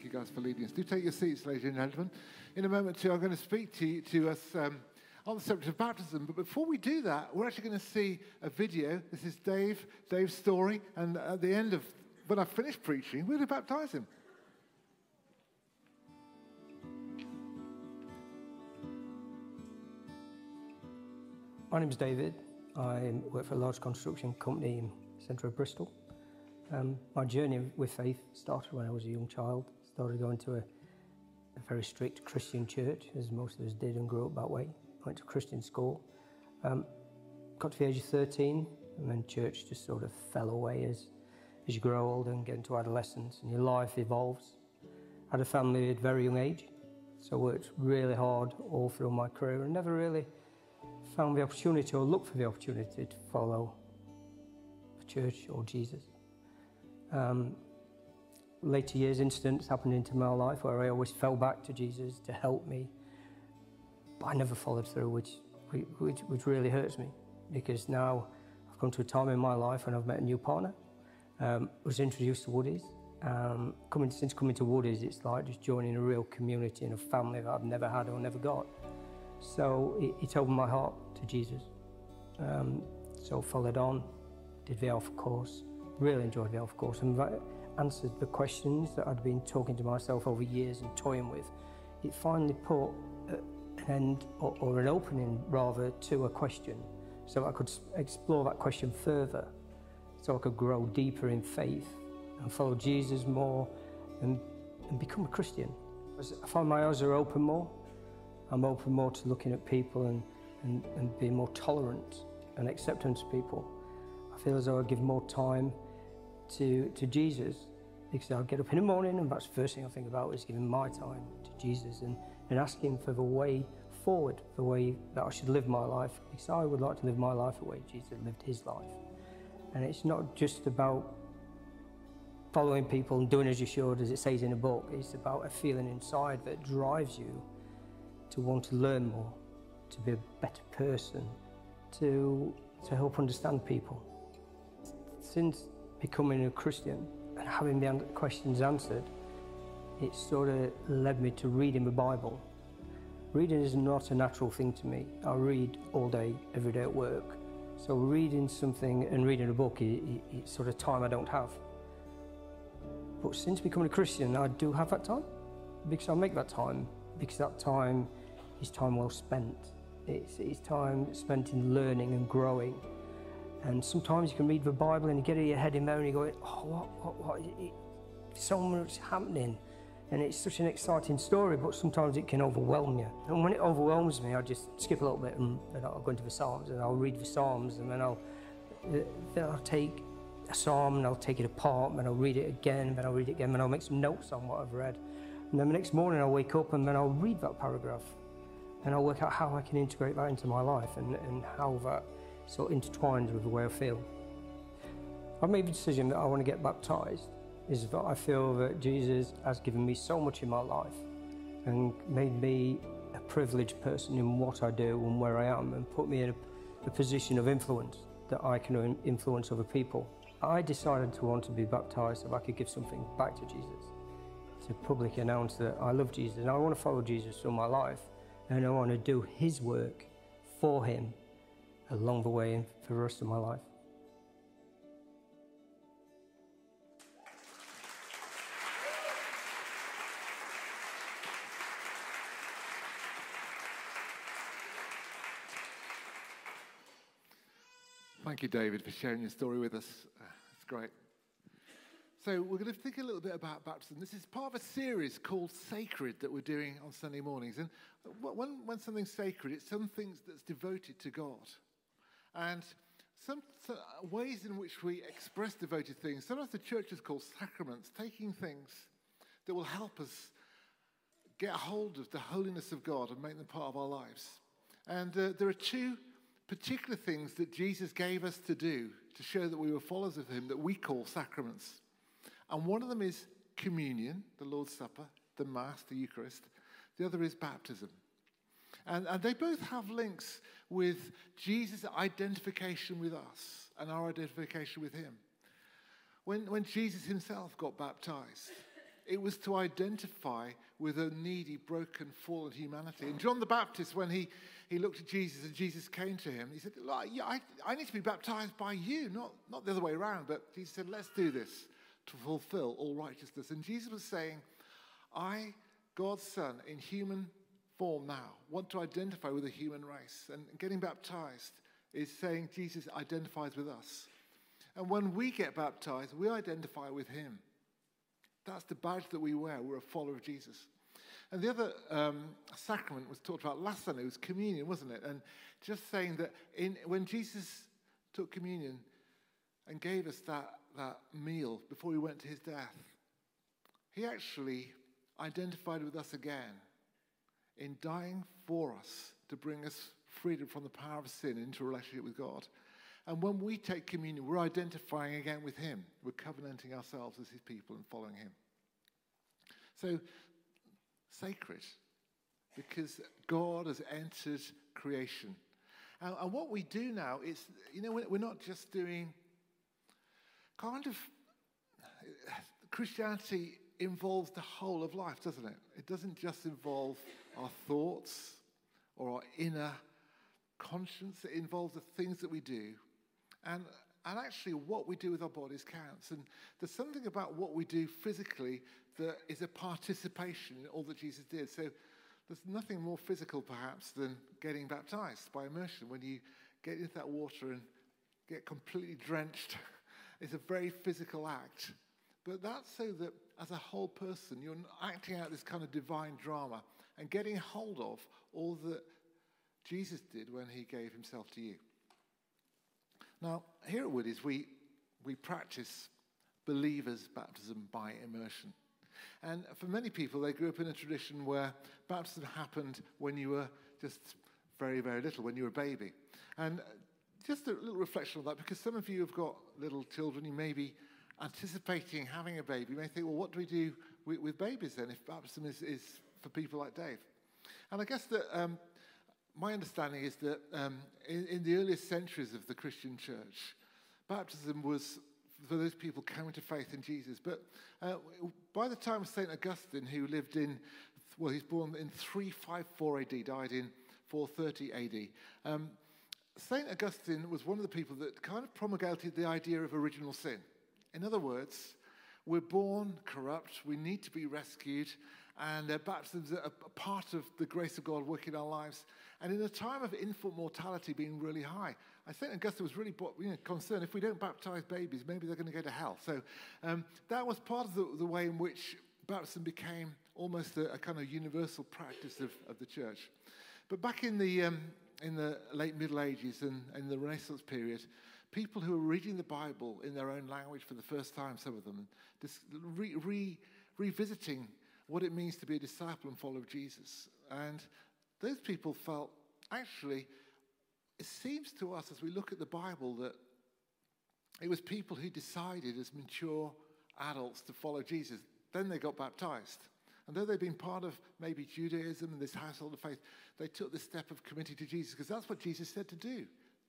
Thank you guys for leading us. Do take your seats, ladies and gentlemen. In a moment, too, I'm going to speak to, you, to us um, on the subject of baptism. But before we do that, we're actually going to see a video. This is Dave, Dave's story. And at the end of, when I finish preaching, we're going to baptize him. My name is David. I work for a large construction company in the centre of Bristol. Um, my journey with faith started when I was a young child. Started going to a, a, very strict Christian church, as most of us did and grew up that way. Went to Christian school. Um, got to the age of 13, and then church just sort of fell away as, as you grow older and get into adolescence and your life evolves. Had a family at a very young age, so worked really hard all through my career and never really found the opportunity or looked for the opportunity to follow the church or Jesus. Um, later years, incidents happened into my life where I always fell back to Jesus to help me, but I never followed through, which, which, which really hurts me because now I've come to a time in my life when I've met a new partner. Um, was introduced to Woodies. Um, coming, since coming to Woodies, it's like just joining a real community and a family that I've never had or never got. So it, it opened my heart to Jesus. Um, so followed on, did the Alpha course, really enjoyed the Alpha course and answered the questions that I'd been talking to myself over years and toying with. It finally put an end or, or an opening rather to a question so I could explore that question further so I could grow deeper in faith and follow Jesus more and, and become a Christian. I find my eyes are open more. I'm open more to looking at people and, and, and being more tolerant and accepting to people. I feel as though I give more time to, to Jesus because I'll get up in the morning and that's the first thing I think about is giving my time to Jesus and, and asking for the way forward, the way that I should live my life because I would like to live my life the way Jesus lived his life. And it's not just about following people and doing as you should, as it says in the book. It's about a feeling inside that drives you to want to learn more, to be a better person, to, to help understand people. Since becoming a Christian and having the questions answered, it sort of led me to reading the Bible. Reading is not a natural thing to me. I read all day, every day at work. So reading something and reading a book is, sort of time I don't have. But since becoming a Christian, I do have that time because I make that time because that time is time well spent. It's, it's time spent in learning and growing and sometimes you can read the Bible and you get in your head in there and you go, oh, what, what, what? It, so much happening. And it's such an exciting story, but sometimes it can overwhelm you. And when it overwhelms me, I just skip a little bit and then I'll go into the Psalms and I'll read the Psalms and then I'll, then I'll take a psalm and I'll take it apart and I'll read it again and then I'll read it again and I'll make some notes on what I've read. And then the next morning I'll wake up and then I'll read that paragraph and I'll work out how I can integrate that into my life and, and how that so intertwined with the way I feel. I've made the decision that I want to get baptized is that I feel that Jesus has given me so much in my life and made me a privileged person in what I do and where I am and put me in a, a position of influence that I can influence other people. I decided to want to be baptized so I could give something back to Jesus, to publicly announce that I love Jesus and I want to follow Jesus through my life and I want to do his work for him along the way for the rest of my life. Thank you, David, for sharing your story with us. Uh, it's great. So, we're going to think a little bit about baptism. This is part of a series called Sacred that we're doing on Sunday mornings. And when, when something's sacred, it's something that's devoted to God. And some, some ways in which we express devoted things, sometimes the church is called sacraments, taking things that will help us get hold of the holiness of God and make them part of our lives. And uh, there are two particular things that Jesus gave us to do to show that we were followers of Him that we call sacraments. And one of them is communion, the Lord's Supper, the Mass, the Eucharist. The other is baptism. And, and they both have links with Jesus' identification with us and our identification with him. When, when Jesus himself got baptized, it was to identify with a needy, broken, fallen humanity. And John the Baptist, when he, he looked at Jesus and Jesus came to him, he said, I, I need to be baptized by you, not, not the other way around. But Jesus said, Let's do this to fulfill all righteousness. And Jesus was saying, I, God's Son, in human form now, want to identify with the human race. And getting baptized is saying Jesus identifies with us. And when we get baptized, we identify with him. That's the badge that we wear. We're a follower of Jesus. And the other um, sacrament was talked about last Sunday It was communion, wasn't it? And just saying that in, when Jesus took communion and gave us that, that meal before he went to his death, he actually identified with us again in dying for us to bring us freedom from the power of sin into a relationship with God. And when we take communion, we're identifying again with Him. We're covenanting ourselves as His people and following Him. So, sacred, because God has entered creation. And, and what we do now is, you know, we're not just doing kind of uh, Christianity involves the whole of life, doesn't it? It doesn't just involve our thoughts or our inner conscience, it involves the things that we do. And, and actually, what we do with our bodies counts. And there's something about what we do physically that is a participation in all that Jesus did. So there's nothing more physical, perhaps, than getting baptized by immersion. When you get into that water and get completely drenched, it's a very physical act. But that's so that as a whole person, you're acting out this kind of divine drama and getting hold of all that Jesus did when he gave himself to you. Now, here at Woody's, we, we practice believers' baptism by immersion. And for many people, they grew up in a tradition where baptism happened when you were just very, very little, when you were a baby. And just a little reflection on that, because some of you have got little children, you may be anticipating having a baby. You may think, well, what do we do with, with babies then if baptism is, is for people like Dave? And I guess that um, my understanding is that um, in, in, the earliest centuries of the Christian church, baptism was for those people coming to faith in Jesus. But uh, by the time of St. Augustine, who lived in, well, he's born in 354 AD, died in 430 AD. Um, St. Augustine was one of the people that kind of promulgated the idea of original sin. In other words, we're born corrupt, we need to be rescued, and uh, baptism is a, a part of the grace of God working in our lives. And in a time of infant mortality being really high, I think Augustine was really you know, concerned if we don't baptize babies, maybe they're going to go to hell. So um, that was part of the, the, way in which baptism became almost a, a kind of universal practice of, of, the church. But back in the, um, in the late Middle Ages and in the Renaissance period, people who were reading the Bible in their own language for the first time, some of them, re, re, revisiting what it means to be a disciple and follower of Jesus. And those people felt actually, it seems to us as we look at the Bible that it was people who decided as mature adults to follow Jesus. Then they got baptized. And though they'd been part of maybe Judaism and this household of faith, they took the step of committing to Jesus because that's what Jesus said to do.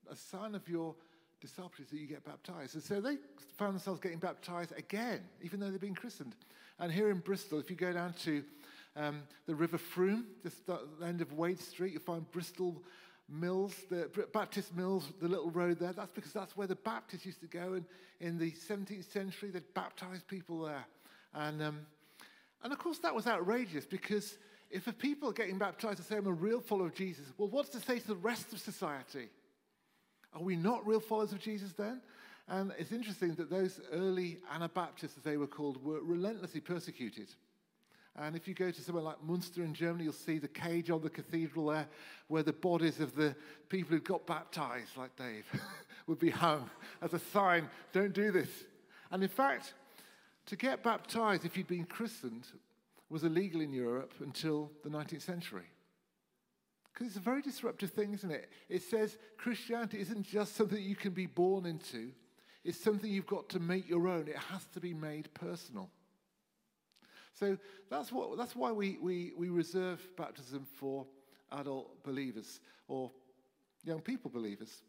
A sign of your disciples that you get baptized. And so they found themselves getting baptized again, even though they'd been christened. And here in Bristol, if you go down to um, the River Frome, just the end of Wade Street, you'll find Bristol Mills, the Baptist Mills, the little road there. That's because that's where the Baptists used to go. And in the 17th century, they baptized people there. And, um, and of course, that was outrageous because if a people are getting baptized and say, I'm a real follower of Jesus, well, what's to say to the rest of society? Are we not real followers of Jesus then? And it's interesting that those early Anabaptists, as they were called, were relentlessly persecuted. And if you go to somewhere like Munster in Germany, you'll see the cage on the cathedral there where the bodies of the people who got baptized, like Dave, would be hung as a sign don't do this. And in fact, to get baptized, if you'd been christened, was illegal in Europe until the 19th century. Because it's a very disruptive thing, isn't it? It says Christianity isn't just something you can be born into, it's something you've got to make your own. It has to be made personal. So that's, what, that's why we, we, we reserve baptism for adult believers or young people believers.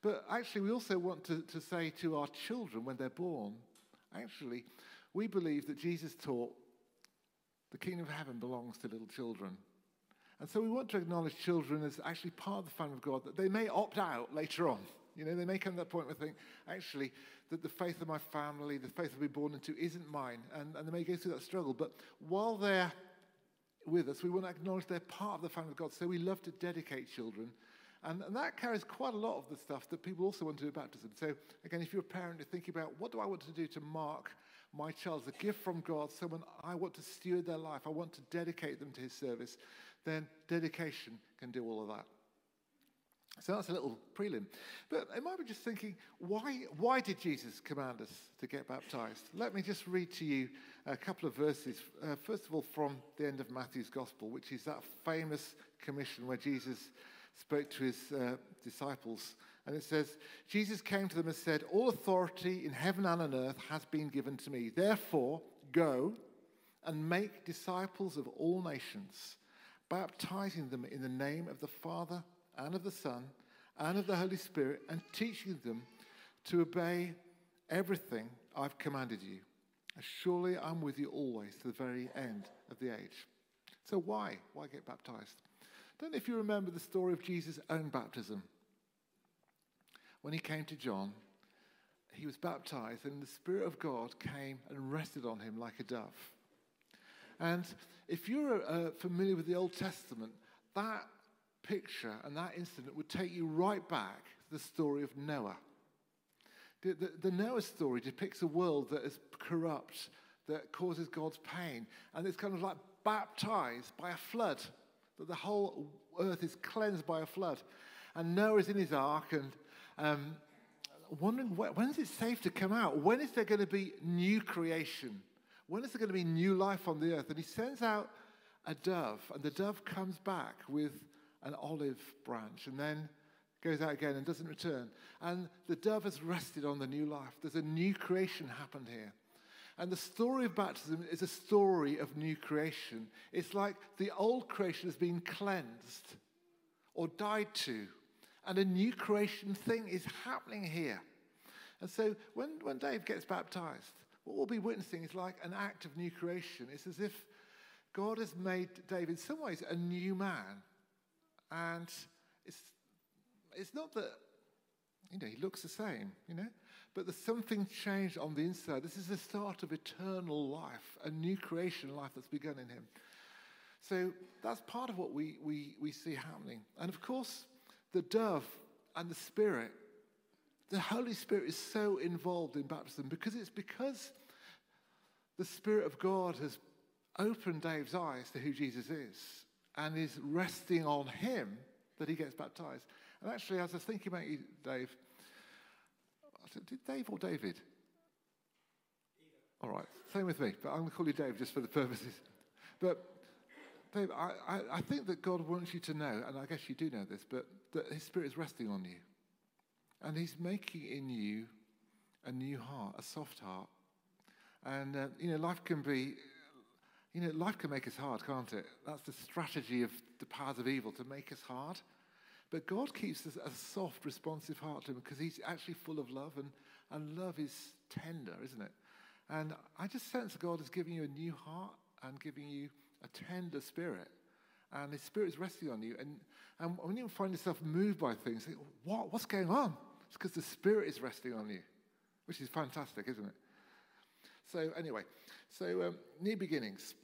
But actually, we also want to, to say to our children when they're born, actually, we believe that Jesus taught the kingdom of heaven belongs to little children. And so we want to acknowledge children as actually part of the family of God, that they may opt out later on. You know, they may come to that point where they think, actually, that the faith of my family, the faith I've been born into, isn't mine. And, and they may go through that struggle. But while they're with us, we want to acknowledge they're part of the family of God. So we love to dedicate children. And, and that carries quite a lot of the stuff that people also want to do baptism. So, again, if you're a parent, you're thinking about what do I want to do to mark my child as a gift from God, someone I want to steward their life, I want to dedicate them to his service, then dedication can do all of that. So that's a little prelim. But I might be just thinking, why, why did Jesus command us to get baptized? Let me just read to you a couple of verses. Uh, first of all, from the end of Matthew's Gospel, which is that famous commission where Jesus spoke to his uh, disciples. And it says, Jesus came to them and said, All authority in heaven and on earth has been given to me. Therefore, go and make disciples of all nations, baptizing them in the name of the Father and of the Son and of the Holy Spirit, and teaching them to obey everything I've commanded you. Surely I'm with you always to the very end of the age. So, why? Why get baptized? Don't know if you remember the story of Jesus' own baptism. When he came to John, he was baptized, and the Spirit of God came and rested on him like a dove. And if you're uh, familiar with the Old Testament, that picture and that incident would take you right back to the story of Noah. The, the, the, Noah story depicts a world that is corrupt, that causes God's pain, and it's kind of like baptized by a flood, that the whole earth is cleansed by a flood. And Noah is in his ark and um, wondering when is it safe to come out? When is there going to be new creation? When is there going to be new life on the earth? And he sends out a dove, and the dove comes back with an olive branch and then goes out again and doesn't return. And the dove has rested on the new life. There's a new creation happened here. And the story of baptism is a story of new creation. It's like the old creation has been cleansed or died to, and a new creation thing is happening here. And so when, when Dave gets baptized, what we'll be witnessing is like an act of new creation. It's as if God has made David, in some ways, a new man. And it's, it's not that, you know, he looks the same, you know, but there's something changed on the inside. This is the start of eternal life, a new creation life that's begun in him. So that's part of what we, we, we see happening. And of course, the dove and the Spirit, the Holy Spirit is so involved in baptism because it's because the Spirit of God has opened Dave's eyes to who Jesus is and is resting on him that he gets baptized. And actually, as I was thinking about you, Dave, I said, did Dave or David? Either. All right, same with me, but I'm going to call you Dave just for the purposes. But Dave, I, I, I think that God wants you to know, and I guess you do know this, but that His Spirit is resting on you. And He's making in you a new heart, a soft heart. And, uh, you know, life can be you know, life can make us hard, can't it? That's the strategy of the powers of evil to make us hard. But God keeps us a soft, responsive heart to Him because He's actually full of love, and, and love is tender, isn't it? And I just sense God is giving you a new heart and giving you a tender spirit. And His Spirit is resting on you. And, and when you find yourself moved by things, think, what? What's going on? It's because the Spirit is resting on you, which is fantastic, isn't it? So, anyway, so um, new beginnings.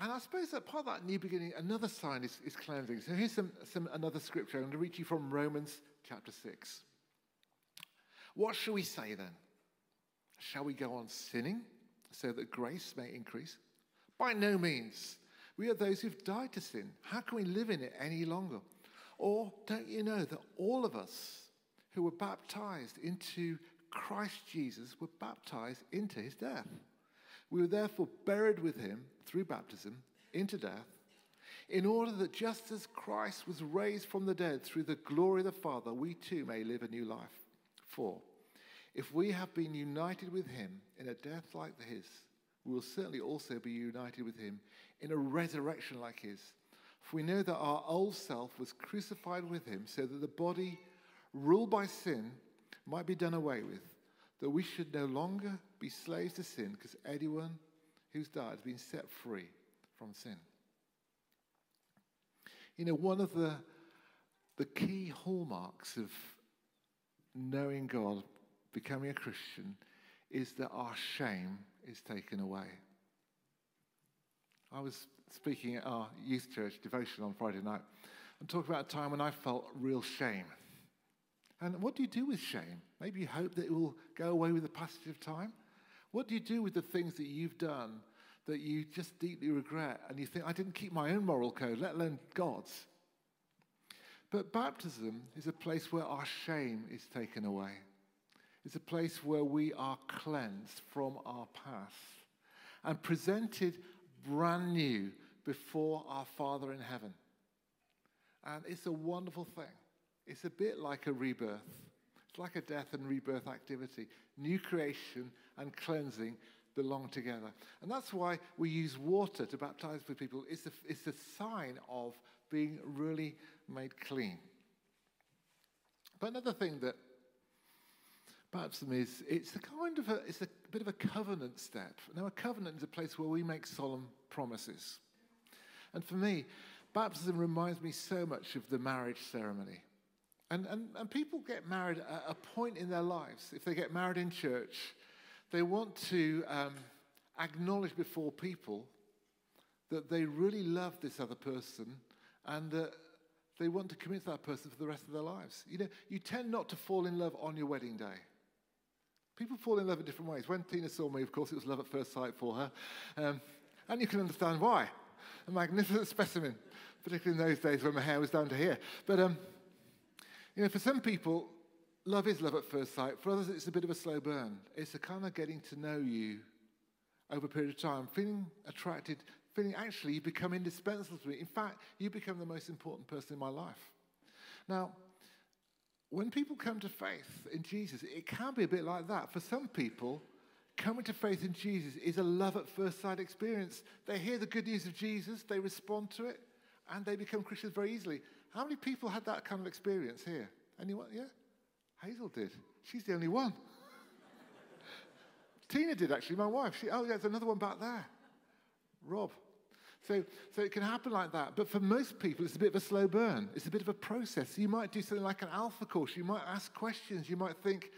And I suppose that part of that new beginning, another sign is, is cleansing. So here's some, some, another scripture. I'm going to read you from Romans chapter 6. What shall we say then? Shall we go on sinning so that grace may increase? By no means. We are those who've died to sin. How can we live in it any longer? Or don't you know that all of us who were baptized into Christ Jesus were baptized into his death? We were therefore buried with him through baptism into death, in order that just as Christ was raised from the dead through the glory of the Father, we too may live a new life. For if we have been united with him in a death like his, we will certainly also be united with him in a resurrection like his. For we know that our old self was crucified with him so that the body ruled by sin might be done away with that we should no longer be slaves to sin because anyone who's died has been set free from sin. You know, one of the, the key hallmarks of knowing God, becoming a Christian, is that our shame is taken away. I was speaking at our youth church devotion on Friday night and talking about a time when I felt real shame. And what do you do with shame? Maybe you hope that it will go away with the passage of time. What do you do with the things that you've done that you just deeply regret and you think, I didn't keep my own moral code, let alone God's? But baptism is a place where our shame is taken away. It's a place where we are cleansed from our past and presented brand new before our Father in heaven. And it's a wonderful thing. It's a bit like a rebirth. It's like a death and rebirth activity. New creation and cleansing belong together. And that's why we use water to baptize with people. It's a, it's a sign of being really made clean. But another thing that baptism is, it's a kind of a, it's a bit of a covenant step. Now, a covenant is a place where we make solemn promises. And for me, baptism reminds me so much of the marriage ceremony. And, and, and people get married at a point in their lives. If they get married in church, they want to um, acknowledge before people that they really love this other person and that they want to commit to that person for the rest of their lives. You know, you tend not to fall in love on your wedding day. People fall in love in different ways. When Tina saw me, of course, it was love at first sight for her. Um, and you can understand why. A magnificent specimen, particularly in those days when my hair was down to here. But, um, you know, for some people, love is love at first sight. For others, it's a bit of a slow burn. It's a kind of getting to know you over a period of time, feeling attracted, feeling actually you become indispensable to me. In fact, you become the most important person in my life. Now, when people come to faith in Jesus, it can be a bit like that. For some people, coming to faith in Jesus is a love at first sight experience. They hear the good news of Jesus, they respond to it, and they become Christians very easily. How many people had that kind of experience here? Anyone? Yeah? Hazel did. She's the only one. Tina did actually, my wife. She, oh, yeah, there's another one back there. Rob. So, so it can happen like that. But for most people, it's a bit of a slow burn. It's a bit of a process. You might do something like an alpha course. You might ask questions. You might think,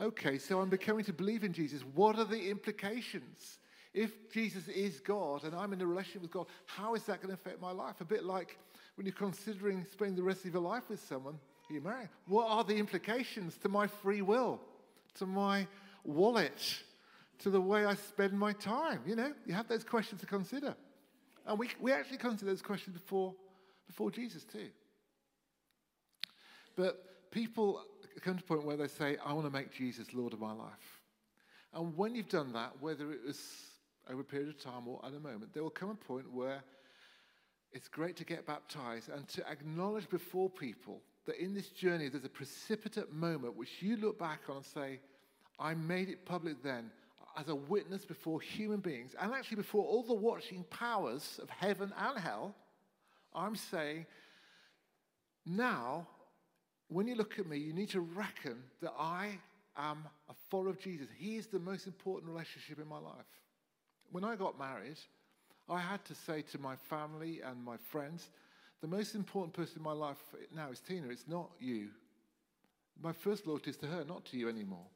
okay, so I'm becoming to believe in Jesus. What are the implications? If Jesus is God and I'm in a relationship with God, how is that going to affect my life? A bit like when you're considering spending the rest of your life with someone, you're married. What are the implications to my free will, to my wallet, to the way I spend my time? You know, you have those questions to consider. And we, we actually consider those questions before, before Jesus, too. But people come to a point where they say, I want to make Jesus Lord of my life. And when you've done that, whether it was over a period of time or at a moment, there will come a point where it's great to get baptized and to acknowledge before people that in this journey there's a precipitate moment which you look back on and say, I made it public then as a witness before human beings and actually before all the watching powers of heaven and hell. I'm saying, now, when you look at me, you need to reckon that I am a follower of Jesus. He is the most important relationship in my life. When I got married, I had to say to my family and my friends, the most important person in my life now is Tina. It's not you. My first loyalty is to her, not to you anymore.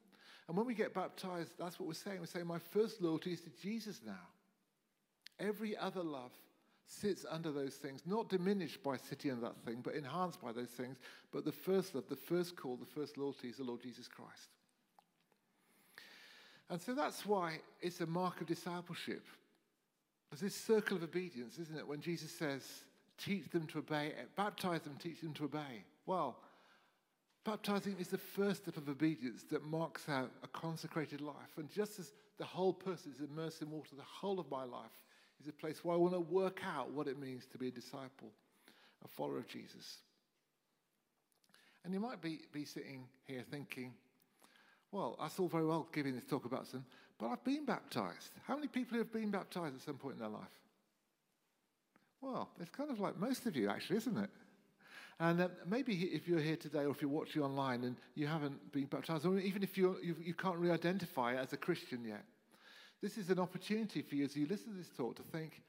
And when we get baptized, that's what we're saying. We're saying, my first loyalty is to Jesus now. Every other love sits under those things, not diminished by sitting under that thing, but enhanced by those things. But the first love, the first call, the first loyalty is the Lord Jesus Christ. And so that's why it's a mark of discipleship. There's this circle of obedience, isn't it? When Jesus says, teach them to obey, baptize them, teach them to obey. Well, baptizing is the first step of obedience that marks out a consecrated life. And just as the whole person is immersed in water, the whole of my life is a place where I want to work out what it means to be a disciple, a follower of Jesus. And you might be, be sitting here thinking, well, that's all very well giving this talk about sin, but I've been baptized. How many people have been baptized at some point in their life? Well, it's kind of like most of you, actually, isn't it? And uh, maybe if you're here today or if you're watching online and you haven't been baptized, or even if you're, you, you can't really identify as a Christian yet, this is an opportunity for you as you listen to this talk to think,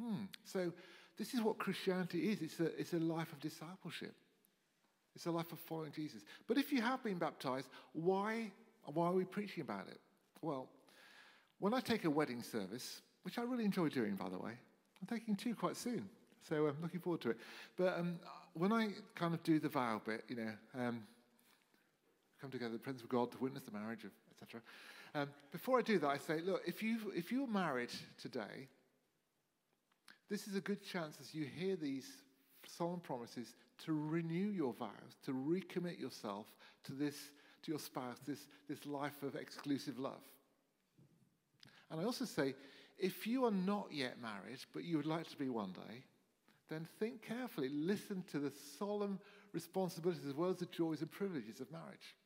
Hmm. So, this is what Christianity is it's a, it's a life of discipleship, it's a life of following Jesus. But if you have been baptized, why, why are we preaching about it? Well, when I take a wedding service, which I really enjoy doing, by the way, I'm taking two quite soon. So I'm looking forward to it. But um, when I kind of do the vow bit, you know, um, come together, the presence of God to witness the marriage, etc. Um, before I do that, I say, look, if, you if you're married today, this is a good chance as you hear these solemn promises to renew your vows, to recommit yourself to this, to your spouse, this, this life of exclusive love. And I also say, if you are not yet married, but you would like to be one day, then think carefully. Listen to the solemn responsibilities as well as the joys and privileges of marriage.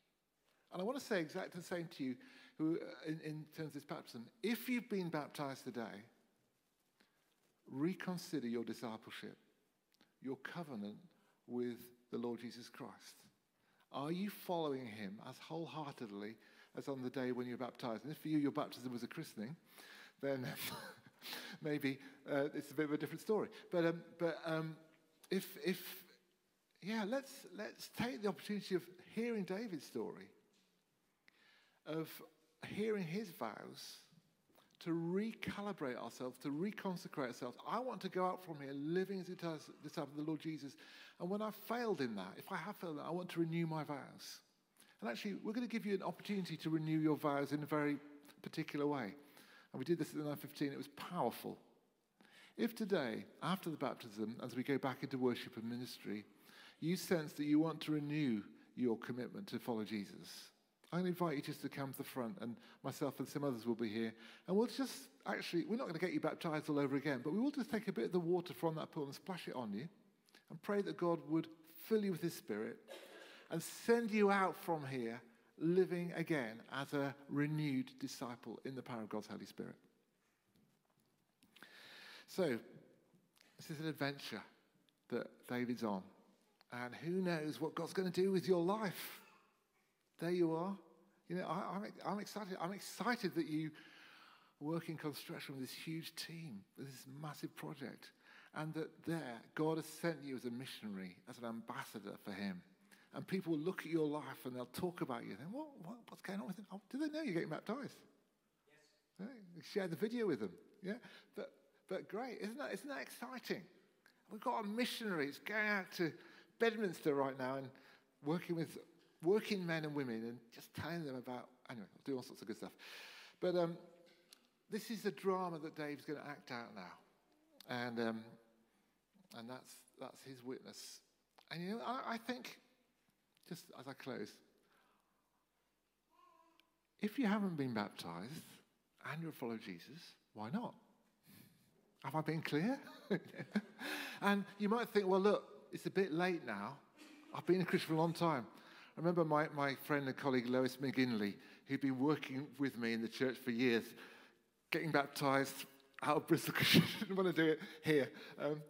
And I want to say exactly the same to you who, uh, in, in terms of this baptism. If you've been baptized today, reconsider your discipleship, your covenant with the Lord Jesus Christ. Are you following him as wholeheartedly as on the day when you're baptized? And if for you your baptism was a christening, then maybe uh, it's a bit of a different story. But, um, but um, if, if, yeah, let's, let's take the opportunity of hearing David's story, of hearing his vows, to recalibrate ourselves, to reconsecrate ourselves. I want to go out from here living as it does disciple of the Lord Jesus. And when I've failed in that, if I have failed that, I want to renew my vows. And actually, we're going to give you an opportunity to renew your vows in a very particular way. And we did this at the 915. It was powerful. If today, after the baptism, as we go back into worship and ministry, you sense that you want to renew your commitment to follow Jesus, I'm going to invite you just to come to the front, and myself and some others will be here. And we'll just actually, we're not going to get you baptized all over again, but we will just take a bit of the water from that pool and splash it on you and pray that God would fill you with His Spirit and send you out from here living again as a renewed disciple in the power of God's Holy Spirit. So, this is an adventure that David's on. And who knows what God's going to do with your life? There you are. You know, I, am I'm, I'm excited. I'm excited that you work in construction with this huge team, with this massive project, and that there, God has sent you as a missionary, as an ambassador for Him. And people will look at your life and they'll talk about you. Then what, what, what's going on with them? Oh, do they know you're getting baptized? Yes. Yeah, share the video with them. Yeah, but but great, isn't that isn't that exciting? We've got a missionary. It's going out to Bedminster right now and working with working men and women and just telling them about anyway, I'll do all sorts of good stuff. But um, this is the drama that Dave's going to act out now, and um, and that's that's his witness. And you know, I, I think just as I close, if you haven't been baptized and you follow Jesus, why not? Have I been clear? and you might think, well, look, it's a bit late now. I've been a Christian for a long time. I remember my, my friend and colleague Lois McGinley, who'd been working with me in the church for years, getting baptized out of Bristol because she didn't want to do it here. Um,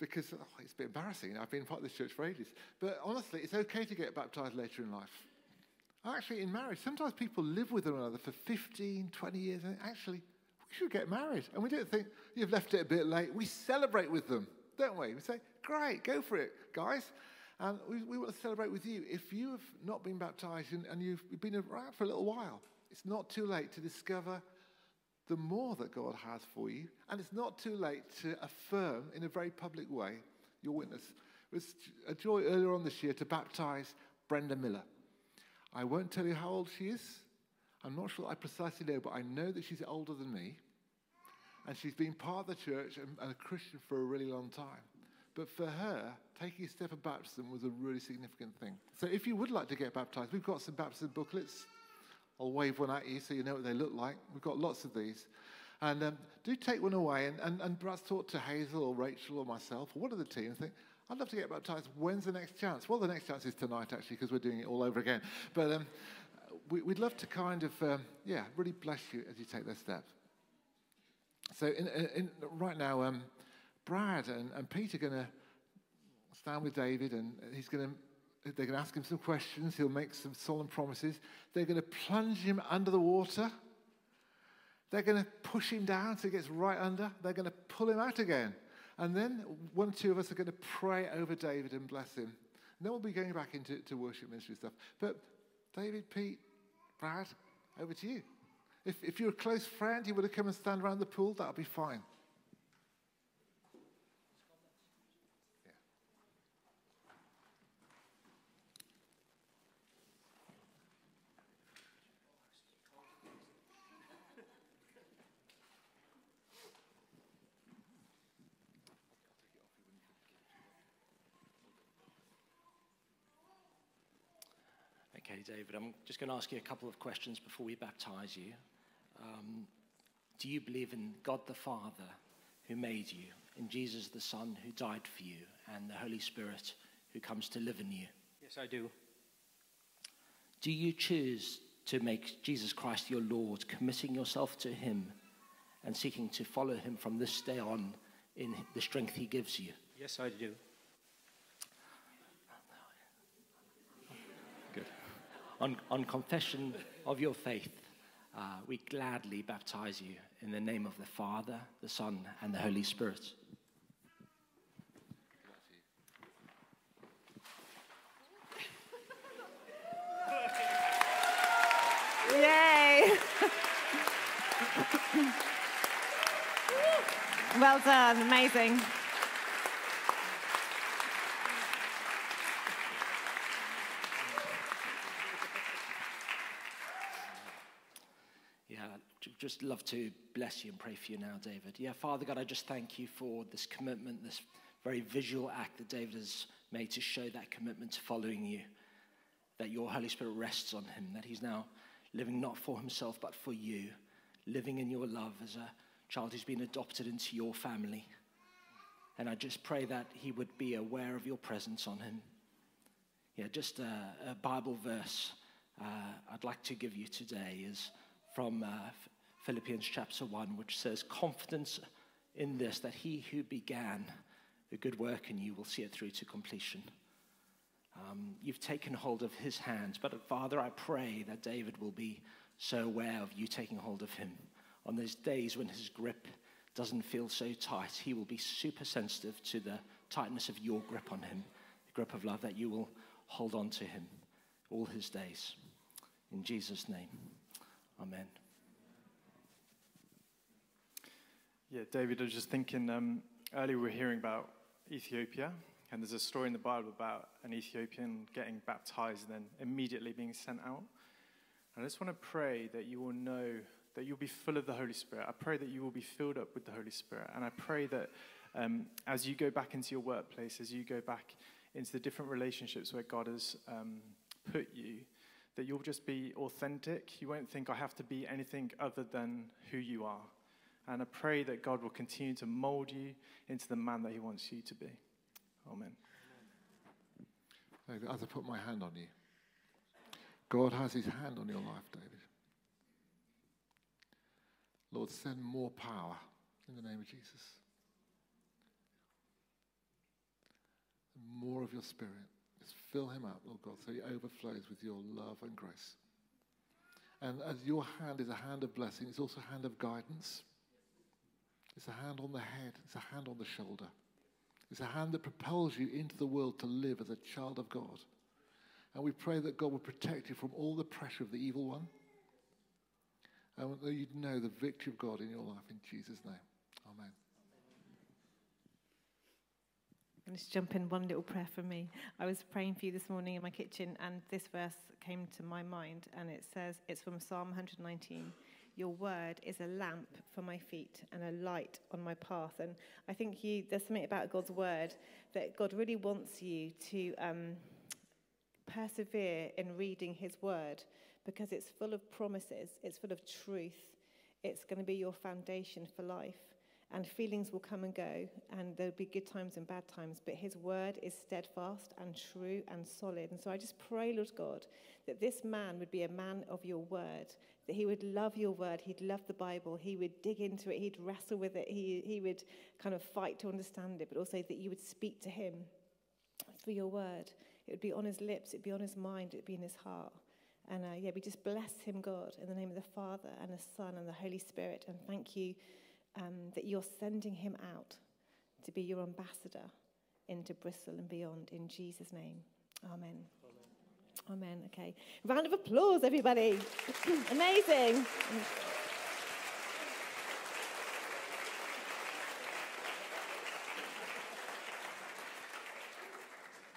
because oh, it's a bit embarrassing. I've been part of this church for ages. But honestly, it's okay to get baptized later in life. Actually, in marriage, sometimes people live with one another for 15, 20 years, and actually, we should get married. And we don't think you've left it a bit late. We celebrate with them, don't we? We say, great, go for it, guys. And we, we want to celebrate with you. If you have not been baptized and, and you've been around for a little while, it's not too late to discover the more that God has for you. And it's not too late to affirm in a very public way your witness. It was a joy earlier on this year to baptize Brenda Miller. I won't tell you how old she is. I'm not sure I precisely know, but I know that she's older than me. And she's been part of the church and, a Christian for a really long time. But for her, taking a step of baptism was a really significant thing. So if you would like to get baptized, we've got some baptism booklets I'll wave one at you so you know what they look like. We've got lots of these. And um, do take one away and, and, and perhaps talk to Hazel or Rachel or myself or one of the team and think, I'd love to get baptized. When's the next chance? Well, the next chance is tonight, actually, because we're doing it all over again. But um, we, would love to kind of, um, yeah, really bless you as you take that step. So, in, in, right now, um, Brad and, and Pete are going to stand with David, and he's going to they're going to ask him some questions. He'll make some solemn promises. They're going to plunge him under the water. They're going to push him down so he gets right under. They're going to pull him out again. And then one or two of us are going to pray over David and bless him. And then we'll be going back into to worship ministry stuff. But David, Pete, Brad, over to you. If, if you're a close friend, you would have come and stand around the pool, that'll be fine. Okay, David, I'm just going to ask you a couple of questions before we baptize you. Um, do you believe in God the Father who made you, in Jesus the Son who died for you, and the Holy Spirit who comes to live in you? Yes, I do. Do you choose to make Jesus Christ your Lord, committing yourself to Him and seeking to follow Him from this day on in the strength He gives you? Yes, I do. Good. On, on confession of your faith, uh, we gladly baptize you in the name of the Father, the Son, and the Holy Spirit. Yay! well done, amazing. Yeah, j- just love to bless you and pray for you now, David. Yeah, Father God, I just thank you for this commitment, this very visual act that David has made to show that commitment to following you, that your Holy Spirit rests on him, that he's now living not for himself but for you, living in your love as a child who's been adopted into your family. And I just pray that he would be aware of your presence on him. Yeah, just a, a Bible verse uh, I'd like to give you today is from uh, Philippians chapter 1, which says, Confidence in this, that he who began a good work in you will see it through to completion. Um, you've taken hold of his hands, but Father, I pray that David will be so aware of you taking hold of him. On those days when his grip doesn't feel so tight, he will be super sensitive to the tightness of your grip on him, the grip of love that you will hold on to him all his days. In Jesus' name, amen. Yeah, David, I was just thinking um, earlier we were hearing about Ethiopia, and there's a story in the Bible about an Ethiopian getting baptized and then immediately being sent out. And I just want to pray that you will know that you'll be full of the Holy Spirit. I pray that you will be filled up with the Holy Spirit. And I pray that um, as you go back into your workplace, as you go back into the different relationships where God has um, put you, that you'll just be authentic. You won't think, I have to be anything other than who you are. And I pray that God will continue to mold you into the man that He wants you to be. Amen. David, as I put my hand on you, God has his hand on your life, David. Lord, send more power in the name of Jesus. More of your spirit. Just fill him up, Lord God, so he overflows with your love and grace. And as your hand is a hand of blessing, it's also a hand of guidance. It's a hand on the head, it's a hand on the shoulder. It's a hand that propels you into the world to live as a child of God. And we pray that God will protect you from all the pressure of the evil one. And that you'd know the victory of God in your life in Jesus' name. Amen. I'm just jump in one little prayer for me. I was praying for you this morning in my kitchen, and this verse came to my mind, and it says, it's from Psalm 119. Your word is a lamp for my feet and a light on my path. And I think you, there's something about God's word that God really wants you to um, persevere in reading his word because it's full of promises, it's full of truth, it's going to be your foundation for life. And feelings will come and go, and there'll be good times and bad times, but his word is steadfast and true and solid. And so I just pray, Lord God, that this man would be a man of your word, that he would love your word, he'd love the Bible, he would dig into it, he'd wrestle with it, he, he would kind of fight to understand it, but also that you would speak to him through your word. It would be on his lips, it'd be on his mind, it'd be in his heart. And uh, yeah, we just bless him, God, in the name of the Father and the Son and the Holy Spirit. And thank you um, that you're sending him out to be your ambassador into Bristol and beyond. In Jesus' name. Amen. Amen. Okay. Round of applause, everybody. Amazing.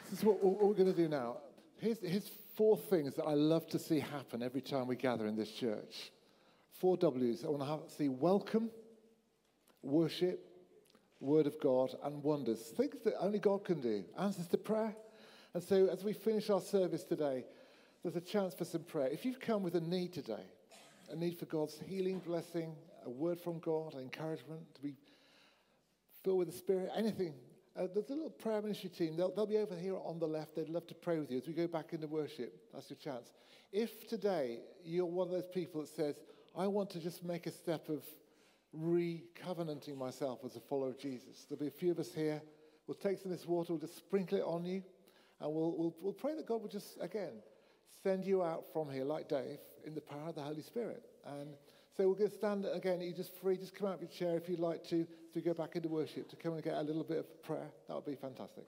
This is what, what we're going to do now. Here's, here's four things that I love to see happen every time we gather in this church. Four W's. I want to have, see welcome, worship, word of God, and wonders. Things that only God can do. Answers to prayer. And so as we finish our service today, there's a chance for some prayer. If you've come with a need today, a need for God's healing, blessing, a word from God, encouragement, to be filled with the Spirit, anything, uh, there's a little prayer ministry team. They'll, they'll be over here on the left. They'd love to pray with you as we go back into worship. That's your chance. If today you're one of those people that says, I want to just make a step of re-covenanting myself as a follower of Jesus, there'll be a few of us here. We'll take some of this water, we'll just sprinkle it on you, and we'll, we'll, we'll pray that God will just, again, send you out from here, like Dave, in the power of the Holy Spirit. And so we're going to stand again. You're just free. Just come out of your chair if you'd like to, to go back into worship, to come and get a little bit of prayer. That would be fantastic.